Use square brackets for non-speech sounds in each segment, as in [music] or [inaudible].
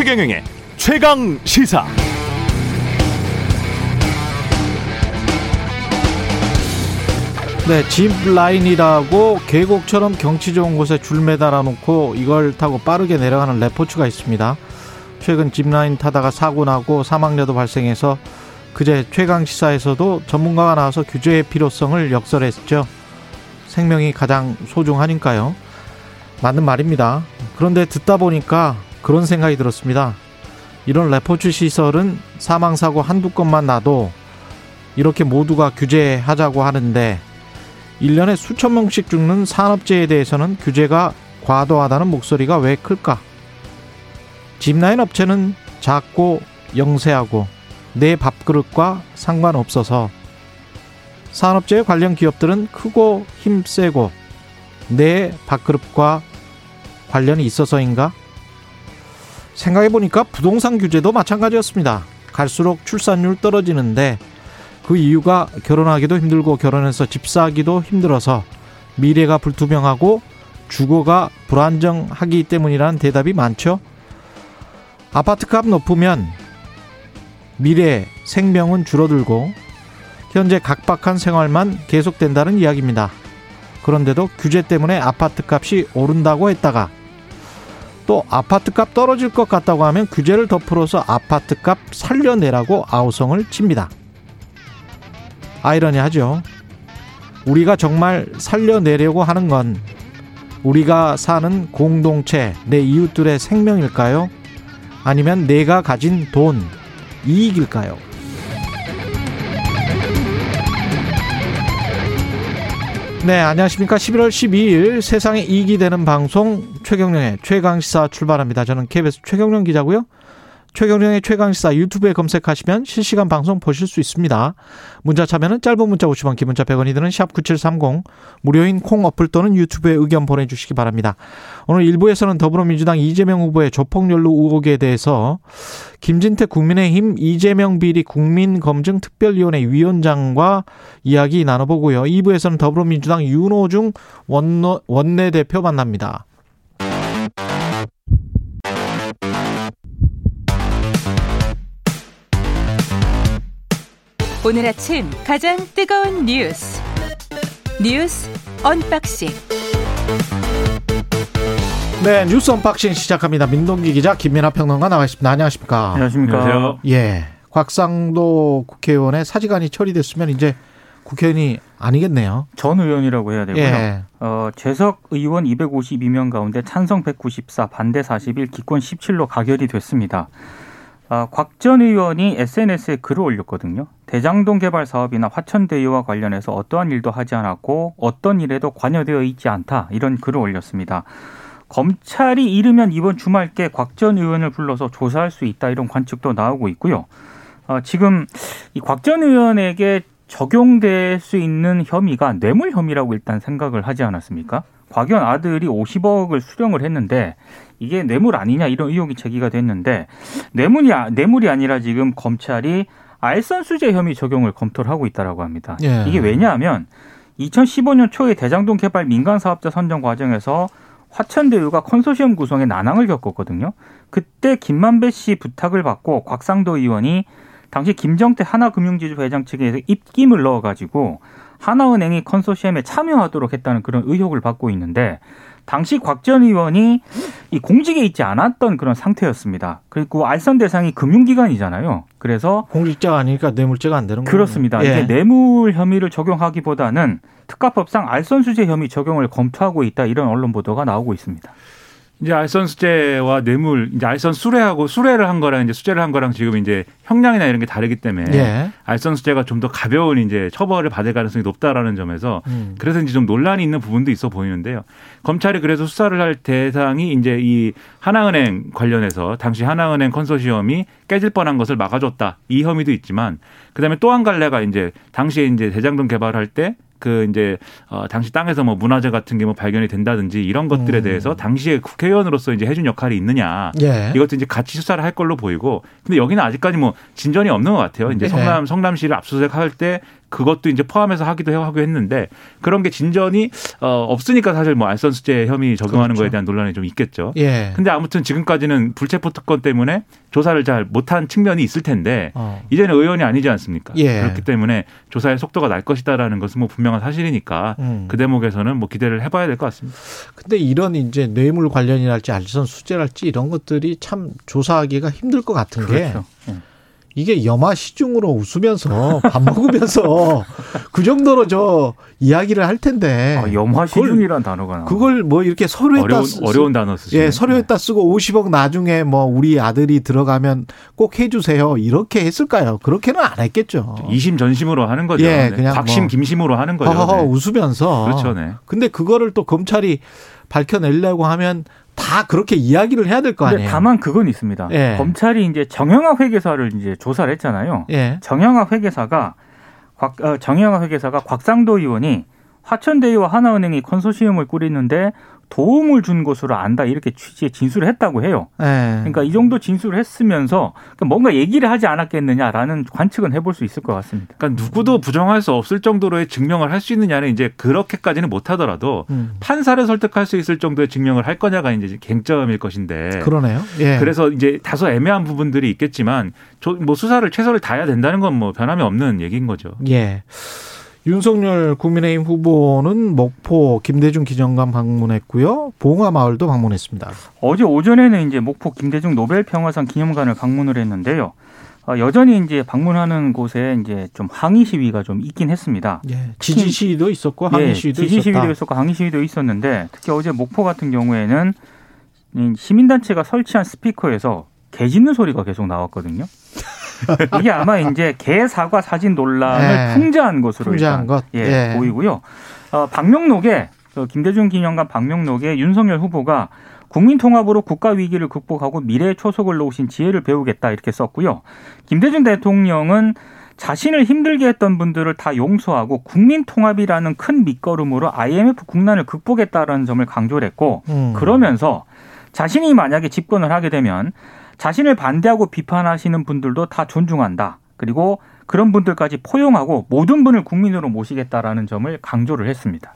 최경영의 최강 시사. 네, 집 라인이라고 계곡처럼 경치 좋은 곳에 줄 매달아 놓고 이걸 타고 빠르게 내려가는 레포츠가 있습니다. 최근 집 라인 타다가 사고 나고 사망자도 발생해서 그제 최강 시사에서도 전문가가 나와서 규제의 필요성을 역설했죠. 생명이 가장 소중하니까요. 맞는 말입니다. 그런데 듣다 보니까 그런 생각이 들었습니다. 이런 레포츠 시설은 사망사고 한두 건만 나도 이렇게 모두가 규제하자고 하는데 1년에 수천 명씩 죽는 산업재해에 대해서는 규제가 과도하다는 목소리가 왜 클까? 집라인 업체는 작고 영세하고 내 밥그릇과 상관없어서 산업재해 관련 기업들은 크고 힘세고 내 밥그릇과 관련이 있어서인가? 생각해보니까 부동산 규제도 마찬가지였습니다. 갈수록 출산율 떨어지는데 그 이유가 결혼하기도 힘들고 결혼해서 집 사기도 힘들어서 미래가 불투명하고 주거가 불안정하기 때문이라는 대답이 많죠. 아파트값 높으면 미래 생명은 줄어들고 현재 각박한 생활만 계속된다는 이야기입니다. 그런데도 규제 때문에 아파트 값이 오른다고 했다가 또 아파트 값 떨어질 것 같다고 하면 규제를 덮으로서 아파트 값 살려내라고 아우성을 칩니다. 아이러니하죠. 우리가 정말 살려내려고 하는 건 우리가 사는 공동체, 내 이웃들의 생명일까요? 아니면 내가 가진 돈, 이익일까요? 네, 안녕하십니까. 11월 12일 세상에 이익이 되는 방송 최경령의 최강시사 출발합니다. 저는 KBS 최경령 기자고요. 최경령의 최강시사 유튜브에 검색하시면 실시간 방송 보실 수 있습니다. 문자 참여는 짧은 문자 50원, 기본자 100원이 드는 샵9730 무료인 콩 어플 또는 유튜브에 의견 보내주시기 바랍니다. 오늘 1부에서는 더불어민주당 이재명 후보의 조폭연루 의혹에 대해서 김진태 국민의힘 이재명 비리 국민검증특별위원회 위원장과 이야기 나눠보고요. 2부에서는 더불어민주당 윤호중 원내대표 만납니다. 오늘 아침 가장 뜨거운 뉴스 뉴스 unboxing 네 뉴스 unboxing 시작합니다. 민동기 기자 김민아 평론가 나와 있습니다. 안녕하십니까? 안녕하십니까? 안녕하세요. 예, 곽상도 국회의원의 사직안이 처리됐으면 이제 국회의원이 아니겠네요. 전 의원이라고 해야 되고요. 예. 어, 재석 의원 252명 가운데 찬성 194, 반대 41, 기권 17로 가결이 됐습니다. 아, 곽전 의원이 SNS에 글을 올렸거든요. 대장동 개발 사업이나 화천대유와 관련해서 어떠한 일도 하지 않았고 어떤 일에도 관여되어 있지 않다 이런 글을 올렸습니다. 검찰이 이르면 이번 주말께 곽전 의원을 불러서 조사할 수 있다 이런 관측도 나오고 있고요. 어, 지금 이 곽전 의원에게 적용될 수 있는 혐의가 뇌물 혐의라고 일단 생각을 하지 않았습니까? 곽연 아들이 50억을 수령을 했는데 이게 뇌물 아니냐 이런 의혹이 제기가 됐는데 뇌물이 아, 뇌물이 아니라 지금 검찰이 알선수재 혐의 적용을 검토를 하고 있다라고 합니다. 예. 이게 왜냐하면 2015년 초에 대장동 개발 민간 사업자 선정 과정에서 화천대유가 컨소시엄 구성에 난항을 겪었거든요. 그때 김만배 씨 부탁을 받고 곽상도 의원이 당시 김정태 하나금융지주 회장 측에서 입김을 넣어가지고 하나은행이 컨소시엄에 참여하도록 했다는 그런 의혹을 받고 있는데 당시 곽 전 의원이 이 공직에 있지 않았던 그런 상태였습니다. 그리고 알선 대상이 금융기관이잖아요. 그래서 공직자가 아니니까 뇌물죄가 안 되는 거예요. 그렇습니다. 예. 이게 뇌물 혐의를 적용하기보다는 특가법상 알선 수재 혐의 적용을 검토하고 있다 이런 언론 보도가 나오고 있습니다. 이제 알선 수재와 뇌물, 이제 알선 수뢰하고 수뢰를 한 거랑 이제 수재를 한 거랑 지금 이제 형량이나 이런 게 다르기 때문에 예. 알선 수재가 좀 더 가벼운 이제 처벌을 받을 가능성이 높다라는 점에서 음. 그래서 이제 좀 논란이 있는 부분도 있어 보이는데요. 검찰이 그래서 수사를 할 대상이 이제 이 하나은행 관련해서 당시 하나은행 컨소시엄이 깨질 뻔한 것을 막아줬다 이 혐의도 있지만 그다음에 또 한 갈래가 이제 당시에 이제 대장동 개발할 때 그 이제 어 당시 땅에서 뭐 문화재 같은 게 뭐 발견이 된다든지 이런 것들에 음. 대해서 당시에 국회의원으로서 이제 해준 역할이 있느냐 예. 이것도 이제 같이 수사를 할 걸로 보이고 근데 여기는 아직까지 뭐 진전이 없는 것 같아요. 이제 예. 성남 성남시를 압수수색 할 때 그것도 이제 포함해서 하기도 하고 했는데 그런 게 진전이 어 없으니까 사실 뭐 알선수재 혐의 적용하는 그렇죠. 거에 대한 논란이 좀 있겠죠. 예. 근데 아무튼 지금까지는 불체포 특권 때문에 조사를 잘 못한 측면이 있을 텐데 어. 이제는 의원이 아니지 않습니까? 예. 그렇기 때문에 조사의 속도가 날 것이다라는 것은 뭐 분명한 사실이니까 음. 그 대목에서는 뭐 기대를 해봐야 될 것 같습니다. 근데 이런 이제 뇌물 관련이랄지 알선 수재랄지 이런 것들이 참 조사하기가 힘들 것 같은 게 그렇죠. 예. 이게 염화 시중으로 웃으면서 밥 먹으면서 [laughs] 그 정도로 저 이야기를 할 텐데 아, 염화 시중이란 단어가 나. 그걸 뭐 이렇게 서류에다 어려운 쓰- 어려운 단어 쓰시네. 예, 서류에다 쓰고 50억 나중에 뭐 우리 아들이 들어가면 꼭 해주세요 이렇게 했을까요? 그렇게는 안 했겠죠. 이심 전심으로 하는 거죠. 예, 네. 그냥 곽심 뭐 김심으로 하는 거죠. 허허허 네. 웃으면서 그렇죠, 네. 근데 그거를 또 검찰이 밝혀내려고 하면 다 그렇게 이야기를 해야 될 거 아니에요. 다만 그건 있습니다. 예. 검찰이 이제 정영학 회계사를 이제 조사를 했잖아요. 예. 정영학 회계사가 곽, 어, 정영학 회계사가 곽상도 의원이 화천대유와 하나은행이 컨소시엄을 꾸리는데 도움을 준 것으로 안다 이렇게 취지의 진술을 했다고 해요. 예. 그러니까 이 정도 진술을 했으면서 뭔가 얘기를 하지 않았겠느냐라는 관측은 해볼 수 있을 것 같습니다. 그러니까 누구도 부정할 수 없을 정도로의 증명을 할 수 있느냐는 이제 그렇게까지는 못하더라도 음. 판사를 설득할 수 있을 정도의 증명을 할 거냐가 이제 쟁점일 것인데. 그러네요. 예. 그래서 이제 다소 애매한 부분들이 있겠지만 저- 뭐 수사를 최선을 다해야 된다는 건 뭐 변함이 없는 얘기인 거죠. 예. 윤석열 국민의힘 후보는 목포 김대중 기념관 방문했고요. 봉화 마을도 방문했습니다. 어제 오전에는 이제 목포 김대중 노벨 평화상 기념관을 방문을 했는데요. 어, 여전히 이제 방문하는 곳에 이제 좀 항의 시위가 좀 있긴 했습니다. 예. 지지 시위도 있었고 항의 예, 시위도 지지 있었다. 시위도 있었고 항의 시위도 있었는데 특히 어제 목포 같은 경우에는 이 시민단체가 설치한 스피커에서 개 짖는 소리가 계속 나왔거든요. [laughs] [laughs] 이게 아마 이제 개 사과 사진 논란을 네. 풍자한 것으로 풍자한 것. 예, 예. 보이고요. 어, 방명록에 그 김대중 기념관 방명록에 윤석열 후보가 국민 통합으로 국가 위기를 극복하고 미래의 초석을 놓으신 지혜를 배우겠다 이렇게 썼고요. 김대중 대통령은 자신을 힘들게 했던 분들을 다 용서하고 국민 통합이라는 큰 밑거름으로 IMF 국난을 극복했다라는 점을 강조를 했고 음. 그러면서 자신이 만약에 집권을 하게 되면 자신을 반대하고 비판하시는 분들도 다 존중한다. 그리고 그런 분들까지 포용하고 모든 분을 국민으로 모시겠다라는 점을 강조를 했습니다.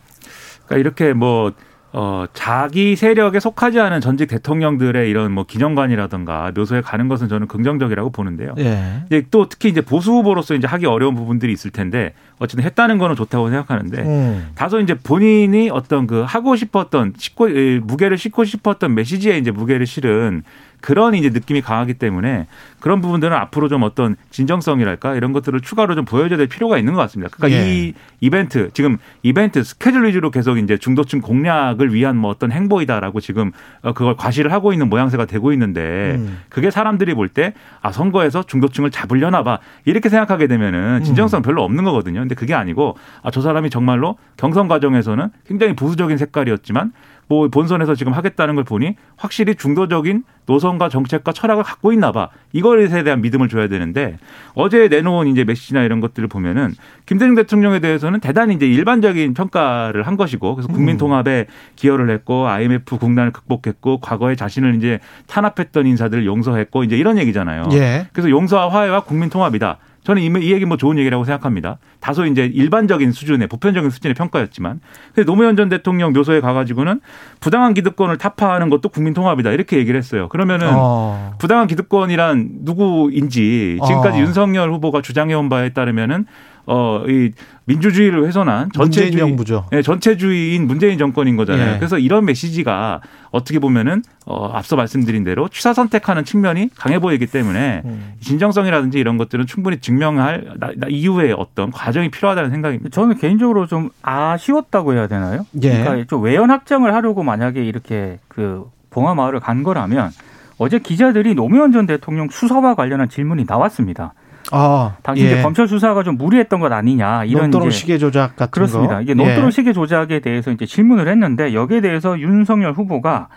그러니까 이렇게 뭐 어, 자기 세력에 속하지 않은 전직 대통령들의 이런 뭐 기념관이라든가 묘소에 가는 것은 저는 긍정적이라고 보는데요. 예. 이제 또 특히 이제 보수 후보로서 이제 하기 어려운 부분들이 있을 텐데 어쨌든 했다는 거는 좋다고 생각하는데 음. 다소 이제 본인이 어떤 그 하고 싶었던 싣고 에, 무게를 싣고 싶었던 메시지에 이제 무게를 실은 그런 이제 느낌이 강하기 때문에 그런 부분들은 앞으로 좀 어떤 진정성이랄까 이런 것들을 추가로 좀 보여줘야 될 필요가 있는 것 같습니다. 그러니까 예. 이 이벤트 지금 이벤트 스케줄 위주로 계속 이제 중도층 공략을 위한 뭐 어떤 행보이다라고 지금 어, 그걸 과시를 하고 있는 모양새가 되고 있는데 음. 그게 사람들이 볼 때 아 선거에서 중도층을 잡으려나 봐 이렇게 생각하게 되면은 진정성 별로 없는 거거든요. 근데 그게 아니고 아 저 사람이 정말로 경선 과정에서는 굉장히 보수적인 색깔이었지만 뭐 본선에서 지금 하겠다는 걸 보니 확실히 중도적인 노선과 정책과 철학을 갖고 있나 봐. 이것에 대한 믿음을 줘야 되는데 어제 내놓은 이제 메시지나 이런 것들을 보면은 김대중 대통령에 대해서는 대단히 이제 일반적인 평가를 한 것이고 그래서 국민 통합에 기여를 했고 IMF 국난을 극복했고 과거에 자신을 이제 탄압했던 인사들을 용서했고 이제 이런 얘기잖아요. 예. 그래서 용서와 화해와 국민 통합이다. 저는 이, 이 얘기 뭐 좋은 얘기라고 생각합니다. 다소 이제 일반적인 수준의 보편적인 수준의 평가였지만, 근데 노무현 전 대통령 묘소에 가가지고는 부당한 기득권을 타파하는 것도 국민 통합이다 이렇게 얘기를 했어요. 그러면은 어. 부당한 기득권이란 누구인지 지금까지 어. 윤석열 후보가 주장해온 바에 따르면은 어, 이 민주주의를 훼손한 전체주의, 정부죠. 예, 전체주의인 문재인 정권인 거잖아요. 예. 그래서 이런 메시지가 어떻게 보면은 어, 앞서 말씀드린 대로 취사 선택하는 측면이 강해 보이기 때문에 음. 진정성이라든지 이런 것들은 충분히 증명할 나, 나 이후에 어떤 과정 이 필요하다는 생각입니다. 저는 개인적으로 좀 아쉬웠다고 해야 되나요? 예. 그러니까 좀 외연 확장을 하려고 만약에 이렇게 그 봉화 마을을 간 거라면 어제 기자들이 노무현 전 대통령 수사와 관련한 질문이 나왔습니다. 아, 당시 예. 이제 검찰 수사가 좀 무리했던 것 아니냐 이런 논두렁 시계 조작 같은 그렇습니다. 거. 이게 논두렁 예. 시계 조작에 대해서 이제 질문을 했는데 여기에 대해서 윤석열 후보가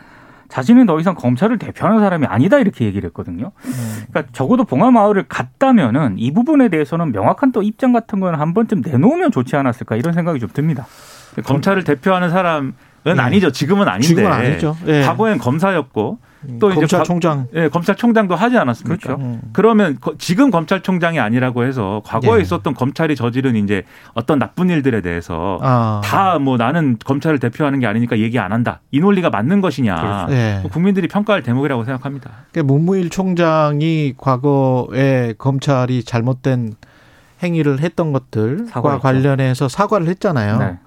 자신은 더 이상 검찰을 대표하는 사람이 아니다 이렇게 얘기를 했거든요. 그러니까 적어도 봉화마을을 갔다면은 이 부분에 대해서는 명확한 또 입장 같은 거는 한 번쯤 내놓으면 좋지 않았을까 이런 생각이 좀 듭니다. 검찰을 대표하는 사람은 예. 아니죠. 지금은 아닌데. 지금은 아니죠. 예. 과거엔 검사였고 또 이제 검찰총장 예, 검찰총장도 하지 않았습니까? 그렇죠. 음. 그러면 거- 지금 검찰총장이 아니라고 해서 과거에 예. 있었던 검찰이 저지른 이제 어떤 나쁜 일들에 대해서 아. 다뭐 나는 검찰을 대표하는 게 아니니까 얘기 안 한다. 이 논리가 맞는 것이냐. 예. 국민들이 평가할 대목이라고 생각합니다. 그러니까 문무일 총장이 과거에 검찰이 잘못된 행위를 했던 것들과 사과했죠. 관련해서 사과를 했잖아요. 네.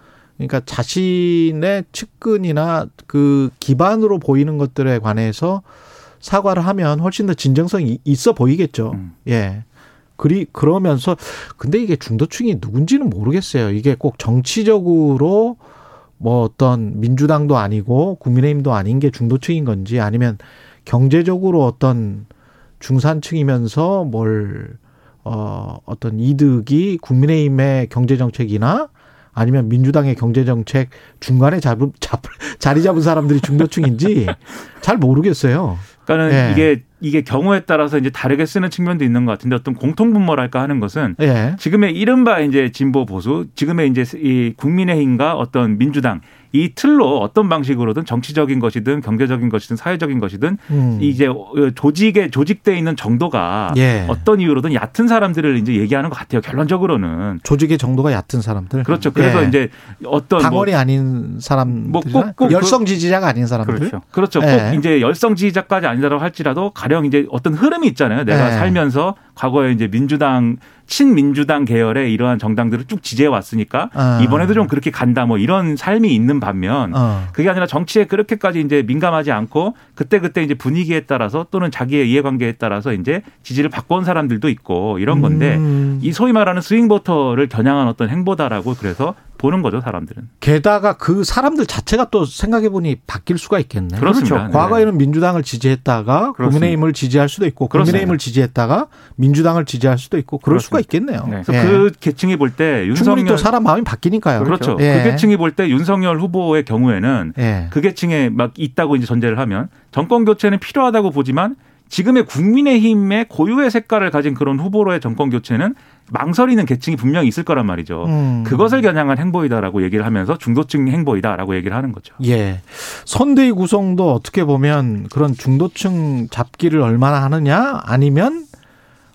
그러니까 자신의 측근이나 그 기반으로 보이는 것들에 관해서 사과를 하면 훨씬 더 진정성이 있어 보이겠죠. 음. 예. 그리 그러면서 근데 이게 중도층이 누군지는 모르겠어요. 이게 꼭 정치적으로 뭐 어떤 민주당도 아니고 국민의힘도 아닌 게 중도층인 건지 아니면 경제적으로 어떤 중산층이면서 뭘 어, 어떤 이득이 국민의힘의 경제 정책이나 아니면 민주당의 경제 정책 중간에 잡은 [laughs] 잡, 자리 잡은 사람들이 중도층인지 잘 모르겠어요. 그러니까는 예. 이게 이게 경우에 따라서 이제 다르게 쓰는 측면도 있는 것 같은데 어떤 공통분모랄까 하는 것은 예. 지금의 이른바 이제 진보 보수, 지금의 이제 이 국민의힘과 어떤 민주당 이 틀로 어떤 방식으로든 정치적인 것이든 경제적인 것이든 사회적인 것이든 음. 이제 조직에 조직돼 있는 정도가 예. 어떤 이유로든 얕은 사람들을 이제 얘기하는 것 같아요. 결론적으로는 조직의 정도가 얕은 사람들. 그렇죠. 그래서 예. 이제 어떤 뭐 당원이 아닌 사람, 뭐 꼭- 꼭 열성 지지자가 아닌 사람들. 그렇죠. 그렇죠. 예. 꼭 이제 열성 지지자까지 아니라고 할지라도 가령 이제 어떤 흐름이 있잖아요. 내가 예. 살면서 과거에 이제 민주당 친민주당 계열의 이러한 정당들을 쭉 지지해 왔으니까 아. 이번에도 좀 그렇게 간다 뭐 이런 삶이 있는 반면 어. 그게 아니라 정치에 그렇게까지 이제 민감하지 않고 그때 그때 이제 분위기에 따라서 또는 자기의 이해관계에 따라서 이제 지지를 바꿔온 사람들도 있고 이런 건데 음. 이 소위 말하는 스윙 보터를 겨냥한 어떤 행보다라고 그래서 보는 거죠, 사람들은. 게다가 그 사람들 자체가 또 생각해 보니 바뀔 수가 있겠네. 그렇습니다. 그렇죠. 네. 과거에는 민주당을 지지했다가 그렇습니다. 국민의힘을 지지할 수도 있고 그렇습니다. 국민의힘을 지지했다가 민주당을 지지할 수도 있고 그럴 수가 있겠네요. 네. 그래서 예. 그 계층이 볼때 충분히 또 윤석열 사람 마음이 바뀌니까요. 그렇죠. 예. 그 계층이 볼 때 윤석열 후보의 경우에는 예. 그 계층에 막 있다고 이제 전제를 하면 정권 교체는 필요하다고 보지만 지금의 국민의힘의 고유의 색깔을 가진 그런 후보로의 정권 교체는 망설이는 계층이 분명히 있을 거란 말이죠. 음. 그것을 겨냥한 행보이다라고 얘기를 하면서 중도층 행보이다라고 얘기를 하는 거죠. 예. 선대위 구성도 어떻게 보면 그런 중도층 잡기를 얼마나 하느냐 아니면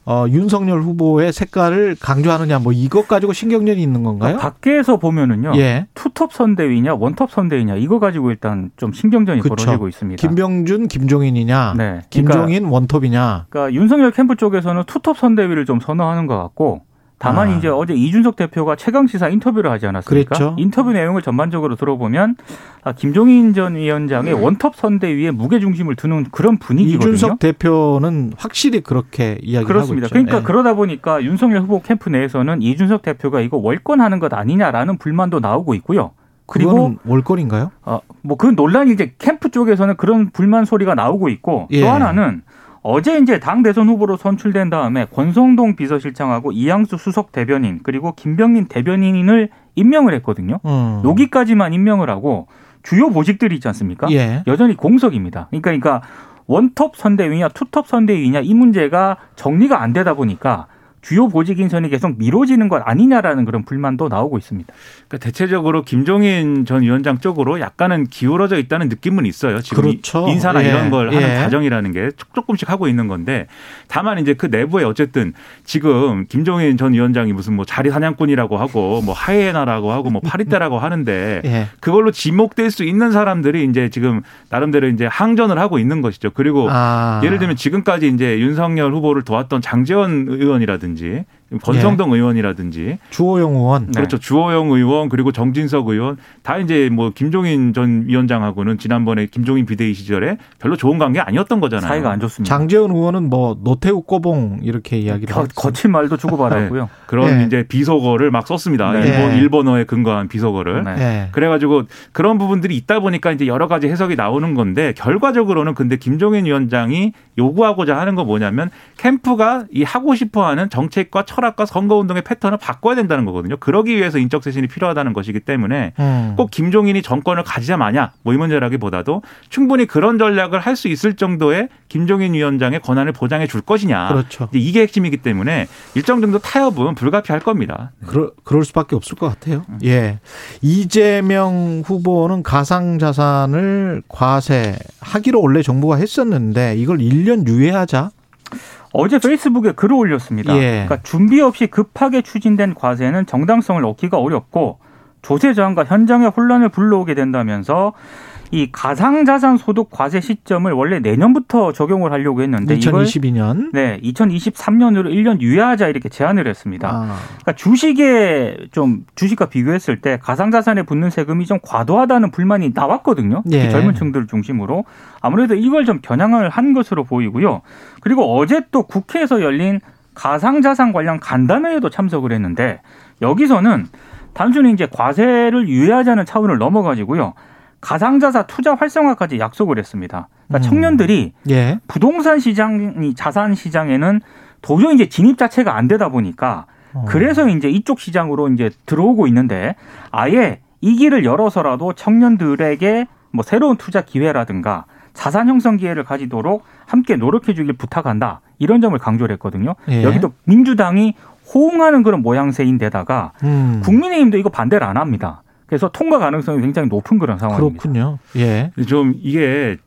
어, 윤석열 후보의 색깔을 강조하느냐 뭐 이것 가지고 신경전이 있는 건가요? 그러니까 밖에서 보면은요. 예. 투톱 선대위냐 원톱 선대위냐 이거 가지고 일단 좀 신경전이 그쵸. 벌어지고 있습니다. 김병준, 김종인이냐, 네. 그러니까, 김종인 원톱이냐. 그러니까 윤석열 캠프 쪽에서는 투톱 선대위를 좀 선호하는 것 같고 다만 아. 이제 어제 이준석 대표가 최강 시사 인터뷰를 하지 않았습니까? 그랬죠. 인터뷰 내용을 전반적으로 들어보면 아, 김종인 전 위원장의 원톱 선대위에 무게 중심을 두는 그런 분위기거든요. 이준석 대표는 확실히 그렇게 이야기를 그렇습니다. 하고 있죠. 그러니까 예. 그러다 보니까 윤석열 후보 캠프 내에서는 이준석 대표가 이거 월권하는 것 아니냐라는 불만도 나오고 있고요. 그리고 월권인가요? 어, 뭐 그 논란이 이제 캠프 쪽에서는 그런 불만 소리가 나오고 있고 예. 또 하나는 어제 이제 당 대선 후보로 선출된 다음에 권성동 비서실장하고 이양수 수석 대변인 그리고 김병민 대변인을 임명을 했거든요. 음. 여기까지만 임명을 하고 주요 보직들이 있지 않습니까? 예. 여전히 공석입니다. 그러니까 그러니까 원톱 선대위냐 투톱 선대위냐 이 문제가 정리가 안 되다 보니까 주요 보직 인선이 계속 미뤄지는 것 아니냐라는 그런 불만도 나오고 있습니다. 그러니까 대체적으로 김종인 전 위원장 쪽으로 약간은 기울어져 있다는 느낌은 있어요. 지금 그렇죠. 이- 인사나 예. 이런 걸 예. 하는 과정이라는 게 조금씩 하고 있는 건데 다만 이제 그 내부에 어쨌든 지금 김종인 전 위원장이 무슨 뭐 자리 사냥꾼이라고 하고 뭐 하이에나라고 하고 뭐 파리떼라고 하는데 [laughs] 예. 그걸로 지목될 수 있는 사람들이 이제 지금 나름대로 이제 항전을 하고 있는 것이죠. 그리고 아. 예를 들면 지금까지 이제 윤석열 후보를 도왔던 장재원 의원이라든지 한다든지 권성동 의원이라든지 주호영 의원. 네. 그렇죠. 주호영 의원 그리고 정진석 의원 다 이제 뭐 김종인 전 위원장하고는 지난번에 김종인 비대위 시절에 별로 좋은 관계 아니었던 거잖아요. 사이가 안 좋습니다. 장재원 의원은 뭐 노태우 꼬봉 이렇게 이야기를 거. 거친 말도 주고받았고요. 그런 네. 이제 비속어를 막 썼습니다. 네. 일본 네. 일본어에 근거한 비속어를. 네. 예. 그래가지고 그런 부분들이 있다 보니까 이제 여러 가지 해석이 나오는 건데 결과적으로는 근데 김종인 위원장이 요구하고자 하는 거 뭐냐면 캠프가 이 하고 싶어하는 정책과 철학과 선거운동의 패턴을 바꿔야 된다는 거거든요. 그러기 위해서 인적 쇄신이 필요하다는 것이기 때문에 음. 꼭 김종인이 정권을 가지자 마냐 뭐 이 문제라기보다도 충분히 그런 전략을 할 수 있을 정도의 김종인 위원장의 권한을 보장해 줄 것이냐. 그렇죠. 이게 핵심이기 때문에 일정 정도 타협은 불가피할 겁니다. 그러, 그럴 수밖에 없을 것 같아요. 음. 예. 이재명 후보는 가상자산을 과세하기로 원래 정부가 했었는데 이걸 1년 유예하자. 어제 페이스북에 글을 올렸습니다. 예. 그러니까 준비 없이 급하게 추진된 과세는 정당성을 얻기가 어렵고 조세 저항과 현장의 혼란을 불러오게 된다면서 이 가상자산 소득 과세 시점을 원래 내년부터 적용을 하려고 했는데 이걸 2022년. 네, 2023년으로 1년 유예하자 이렇게 제안을 했습니다. 아, 그러니까 주식에 좀 주식과 비교했을 때 가상자산에 붙는 세금이 좀 과도하다는 불만이 나왔거든요. 예. 젊은 층들을 중심으로 아무래도 이걸 좀 겨냥을 한 것으로 보이고요. 그리고 어제 또 국회에서 열린 가상자산 관련 간담회에도 참석을 했는데 여기서는 단순히 이제 과세를 유예하자는 차원을 넘어가지고요. 가상자산 투자 활성화까지 약속을 했습니다. 그러니까 음. 청년들이 예. 부동산 시장이 자산 시장에는 도저히 이제 진입 자체가 안 되다 보니까 어. 그래서 이제 이쪽 시장으로 이제 들어오고 있는데 아예 이 길을 열어서라도 청년들에게 뭐 새로운 투자 기회라든가 자산 형성 기회를 가지도록 함께 노력해 주길 부탁한다. 이런 점을 강조를 했거든요. 예. 여기도 민주당이 호응하는 그런 모양새인데다가 음. 국민의힘도 이거 반대를 안 합니다. 그래서 통과 가능성이 굉장히 높은 그런 상황입니다. 그렇군요. 예. 좀 이게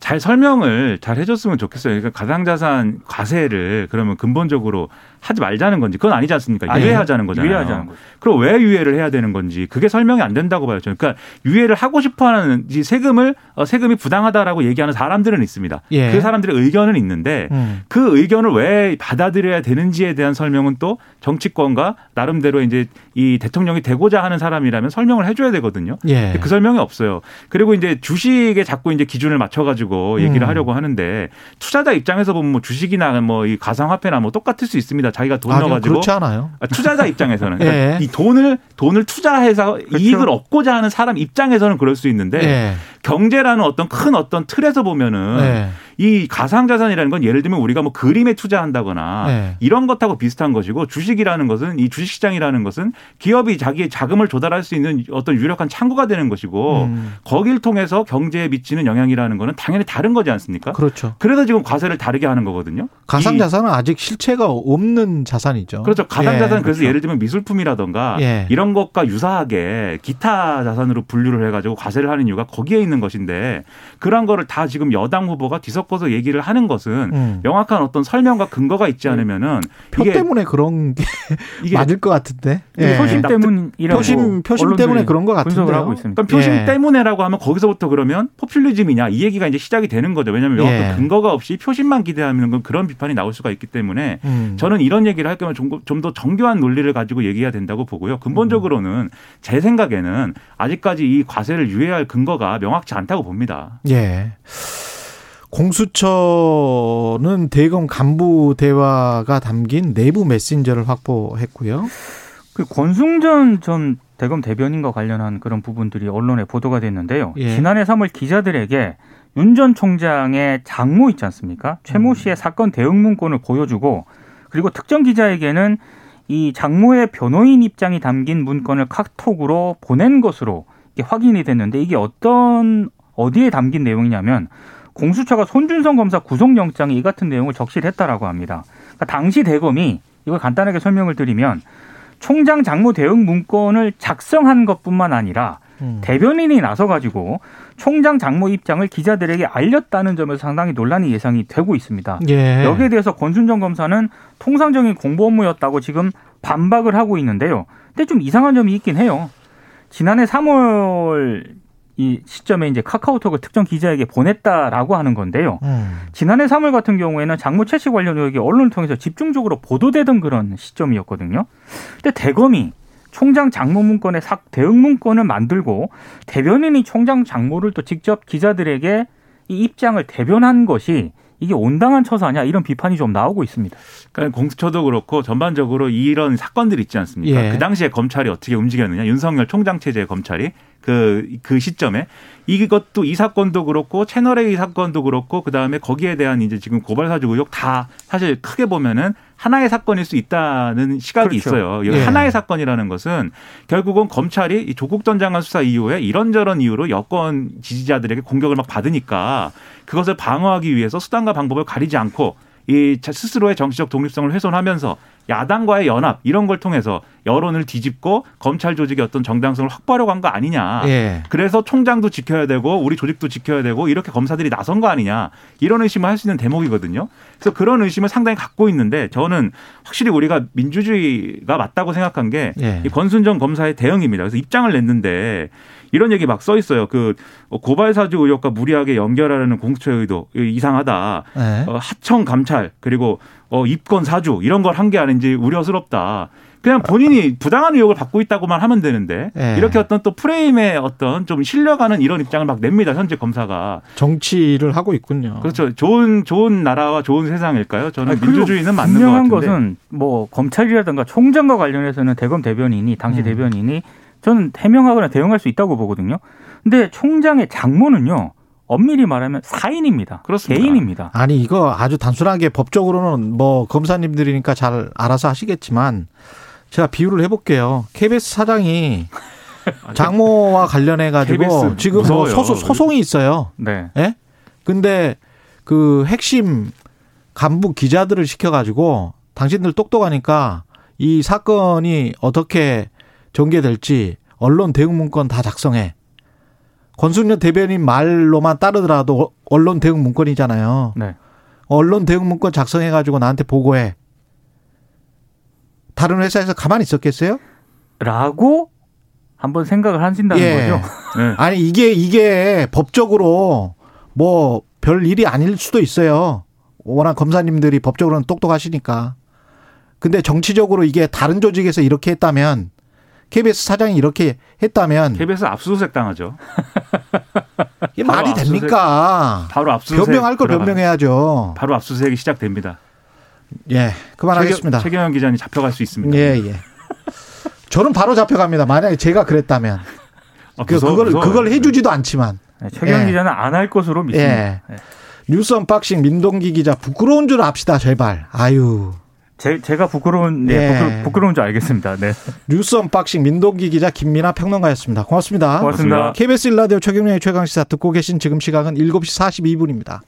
잘 설명을 잘 해줬으면 좋겠어요. 그러니까 가상자산 과세를 그러면 근본적으로 하지 말자는 건지 그건 아니지 않습니까? 아니, 유예하자는 거잖아요. 유예하자는 거죠. 그럼 왜 유예를 해야 되는 건지 그게 설명이 안 된다고 봐요. 저는. 그러니까 유예를 하고 싶어하는 이 세금을 어, 세금이 부당하다라고 얘기하는 사람들은 있습니다. 예. 그 사람들의 의견은 있는데 음. 그 의견을 왜 받아들여야 되는지에 대한 설명은 또 정치권과 나름대로 이제 이 대통령이 되고자 하는 사람이라면 설명을 해줘야 되거든요. 예. 그 설명이 없어요. 그리고 이제 주식에 자꾸 이제 기준을 맞춰가지고 얘기를 음. 하려고 하는데 투자자 입장에서 보면 뭐 주식이나 뭐 이 가상화폐나 뭐 똑같을 수 있습니다. 자기가 돈 아니요, 넣어가지고 그렇지 않아요. 아, 투자자 입장에서는 그러니까 예. 이 돈을 돈을 투자해서 그렇죠. 이익을 얻고자 하는 사람 입장에서는 그럴 수 있는데 예. 경제라는 어떤 큰 어떤 틀에서 보면은 예. 이 가상자산이라는 건 예를 들면 우리가 뭐 그림에 투자한다거나 네. 이런 것하고 비슷한 것이고 주식이라는 것은 이 주식시장이라는 것은 기업이 자기의 자금을 조달할 수 있는 어떤 유력한 창구가 되는 것이고 음. 거길 통해서 경제에 미치는 영향이라는 거는 당연히 다른 거지 않습니까? 그렇죠. 그래서 지금 과세를 다르게 하는 거거든요. 가상 이- 자산은 아직 실체가 없는 자산이죠. 그렇죠. 가상자산 예. 그래서 예를 들면 미술품이라던가 예. 이런 것과 유사하게 기타 자산으로 분류를 해가지고 과세를 하는 이유가 거기에 있는 것인데 그런 거를 다 지금 여당 후보가 뒤섞 어서 얘기를 하는 것은 음. 명확한 어떤 설명과 근거가 있지 않으면은 표 때문에 그런 게 [laughs] 이게 맞을 것 같은데. 예. 표심 때문이라고 표심 표심 때문에 그런 것 같은데요. 하고 있습니다. 그러니까 표심 예. 때문에라고 하면 거기서부터 그러면 포퓰리즘이냐 이 얘기가 이제 시작이 되는 거죠. 왜냐하면 명확한 예. 근거가 없이 표심만 기대하면 건 그런 비판이 나올 수가 있기 때문에 음. 저는 이런 얘기를 할 거면 좀더 정교한 논리를 가지고 얘기해야 된다고 보고요. 근본적으로는 제 생각에는 아직까지 이 과세를 유예할 근거가 명확치 않다고 봅니다. 예. 공수처는 대검 간부 대화가 담긴 내부 메신저를 확보했고요. 그 권승전 전 대검 대변인과 관련한 그런 부분들이 언론에 보도가 됐는데요. 예. 지난해 3월 기자들에게 윤 전 총장의 장모 있지 않습니까? 최모 씨의 사건 대응 문건을 보여주고 그리고 특정 기자에게는 이 장모의 변호인 입장이 담긴 문건을 카톡으로 보낸 것으로 확인이 됐는데 이게 어떤 어디에 담긴 내용이냐면 공수처가 손준성 검사 구속영장에 이 같은 내용을 적시를 했다라고 합니다. 그러니까 당시 대검이 이걸 간단하게 설명을 드리면 총장 장모 대응 문건을 작성한 것뿐만 아니라 음. 대변인이 나서 가지고 총장 장모 입장을 기자들에게 알렸다는 점에서 상당히 논란이 예상이 되고 있습니다. 예. 여기에 대해서 권순정 검사는 통상적인 공보 업무였다고 지금 반박을 하고 있는데요. 근데 좀 이상한 점이 있긴 해요. 지난해 3월 이 시점에 이제 카카오톡을 특정 기자에게 보냈다라고 하는 건데요. 음. 지난해 3월 같은 경우에는 장모 채식 관련 의혹이 언론을 통해서 집중적으로 보도되던 그런 시점이었거든요. 근데 대검이 총장 장모 문건의 삭 대응 문건을 만들고 대변인이 총장 장모를 또 직접 기자들에게 이 입장을 대변한 것이 이게 온당한 처사냐 이런 비판이 좀 나오고 있습니다. 그러니까 공수처도 그렇고 전반적으로 이런 사건들 있지 않습니까? 예. 그 당시에 검찰이 어떻게 움직였느냐? 윤석열 총장 체제의 검찰이 그, 그 시점에 이것도 이 사건도 그렇고 채널A 이 사건도 그렇고 그 다음에 거기에 대한 이제 지금 고발 사주 의혹 다 사실 크게 보면은 하나의 사건일 수 있다는 시각이 그렇죠. 있어요. 이 예. 하나의 사건이라는 것은 결국은 검찰이 이 조국 전 장관 수사 이후에 이런저런 이유로 여권 지지자들에게 공격을 막 받으니까 그것을 방어하기 위해서 수단과 방법을 가리지 않고 이 자- 스스로의 정치적 독립성을 훼손하면서 야당과의 연합 이런 걸 통해서 여론을 뒤집고 검찰 조직의 어떤 정당성을 확보하려고 한 거 아니냐. 예. 그래서 총장도 지켜야 되고 우리 조직도 지켜야 되고 이렇게 검사들이 나선 거 아니냐 이런 의심을 할 수 있는 대목이거든요. 그래서 그런 의심을 상당히 갖고 있는데 저는 확실히 우리가 민주주의가 맞다고 생각한 게이 예. 권순정 검사의 대응입니다. 그래서 입장을 냈는데 이런 얘기 막 써 있어요. 그 고발 사주 의혹과 무리하게 연결하려는 공수처 의도 이상하다. 예. 어, 하청 감찰 그리고 어, 입건 사주 이런 걸 한 게 아닌지 우려스럽다. 그냥 본인이 부당한 의혹을 받고 있다고만 하면 되는데 예. 이렇게 어떤 또 프레임의 어떤 좀 실려가는 이런 입장을 막 냅니다 현재 검사가 정치를 하고 있군요. 그렇죠 좋은 좋은 나라와 좋은 세상일까요? 저는 아니, 민주주의는 맞는 것 분명한 같은데 것은 뭐 검찰이라든가 총장과 관련해서는 대검 대변인이 당시 음. 대변인이 저는 해명하거나 대응할 수 있다고 보거든요. 근데 총장의 장모는요. 엄밀히 말하면 사인입니다. 그렇습니다. 개인입니다. 아니 이거 아주 단순하게 법적으로는 뭐 검사님들이니까 잘 알아서 하시겠지만 제가 비유를 해볼게요. KBS 사장이 [laughs] 장모와 관련해 가지고 지금 뭐. 소송, 소송이 있어요. 네. 예? 근데 그 핵심 간부 기자들을 시켜 가지고 당신들 똑똑하니까 이 사건이 어떻게 전개될지 언론 대응 문건 다 작성해. 권순현 대변인 말로만 따르더라도 언론 대응 문건이잖아요. 네. 언론 대응 문건 작성해 가지고 나한테 보고해. 다른 회사에서 가만히 있었겠어요? 라고 한번 생각을 하신다는 예. 거죠. [laughs] 네. 아니 이게 이게 법적으로 뭐 별 일이 아닐 수도 있어요. 워낙 검사님들이 법적으로는 똑똑하시니까. 근데 정치적으로 이게 다른 조직에서 이렇게 했다면 KBS 사장이 이렇게 했다면 KBS 압수수색 당하죠. [laughs] 이게 말이 압수수색- 됩니까? 바로 압수수색 변명할 걸. 변명해야죠. 바로 압수수색이 시작됩니다. 예, 그만하겠습니다. 최경, 최경영 기자님 잡혀갈 수 있습니다. 예, 예. 저는 바로 잡혀갑니다. 만약에 제가 그랬다면. 아, 그, 무서워, 그걸, 무서워요. 그걸 해주지도 않지만. 네, 최경 예. 기자는 안 할 것으로 믿습니다. 예. 네. 뉴스 unboxing 민동기 기자 부끄러운 줄 압시다, 제발. 아유. 제, 제가 부끄러운, 네, 예. 부끄러, 부끄러 운 줄 알겠습니다. 네. 뉴스 unboxing 민동기 기자 김민아 평론가였습니다. 고맙습니다. 고맙습니다. KBS 일라디오 최경영의 최강시사 듣고 계신 지금 시각은 7시 42분입니다.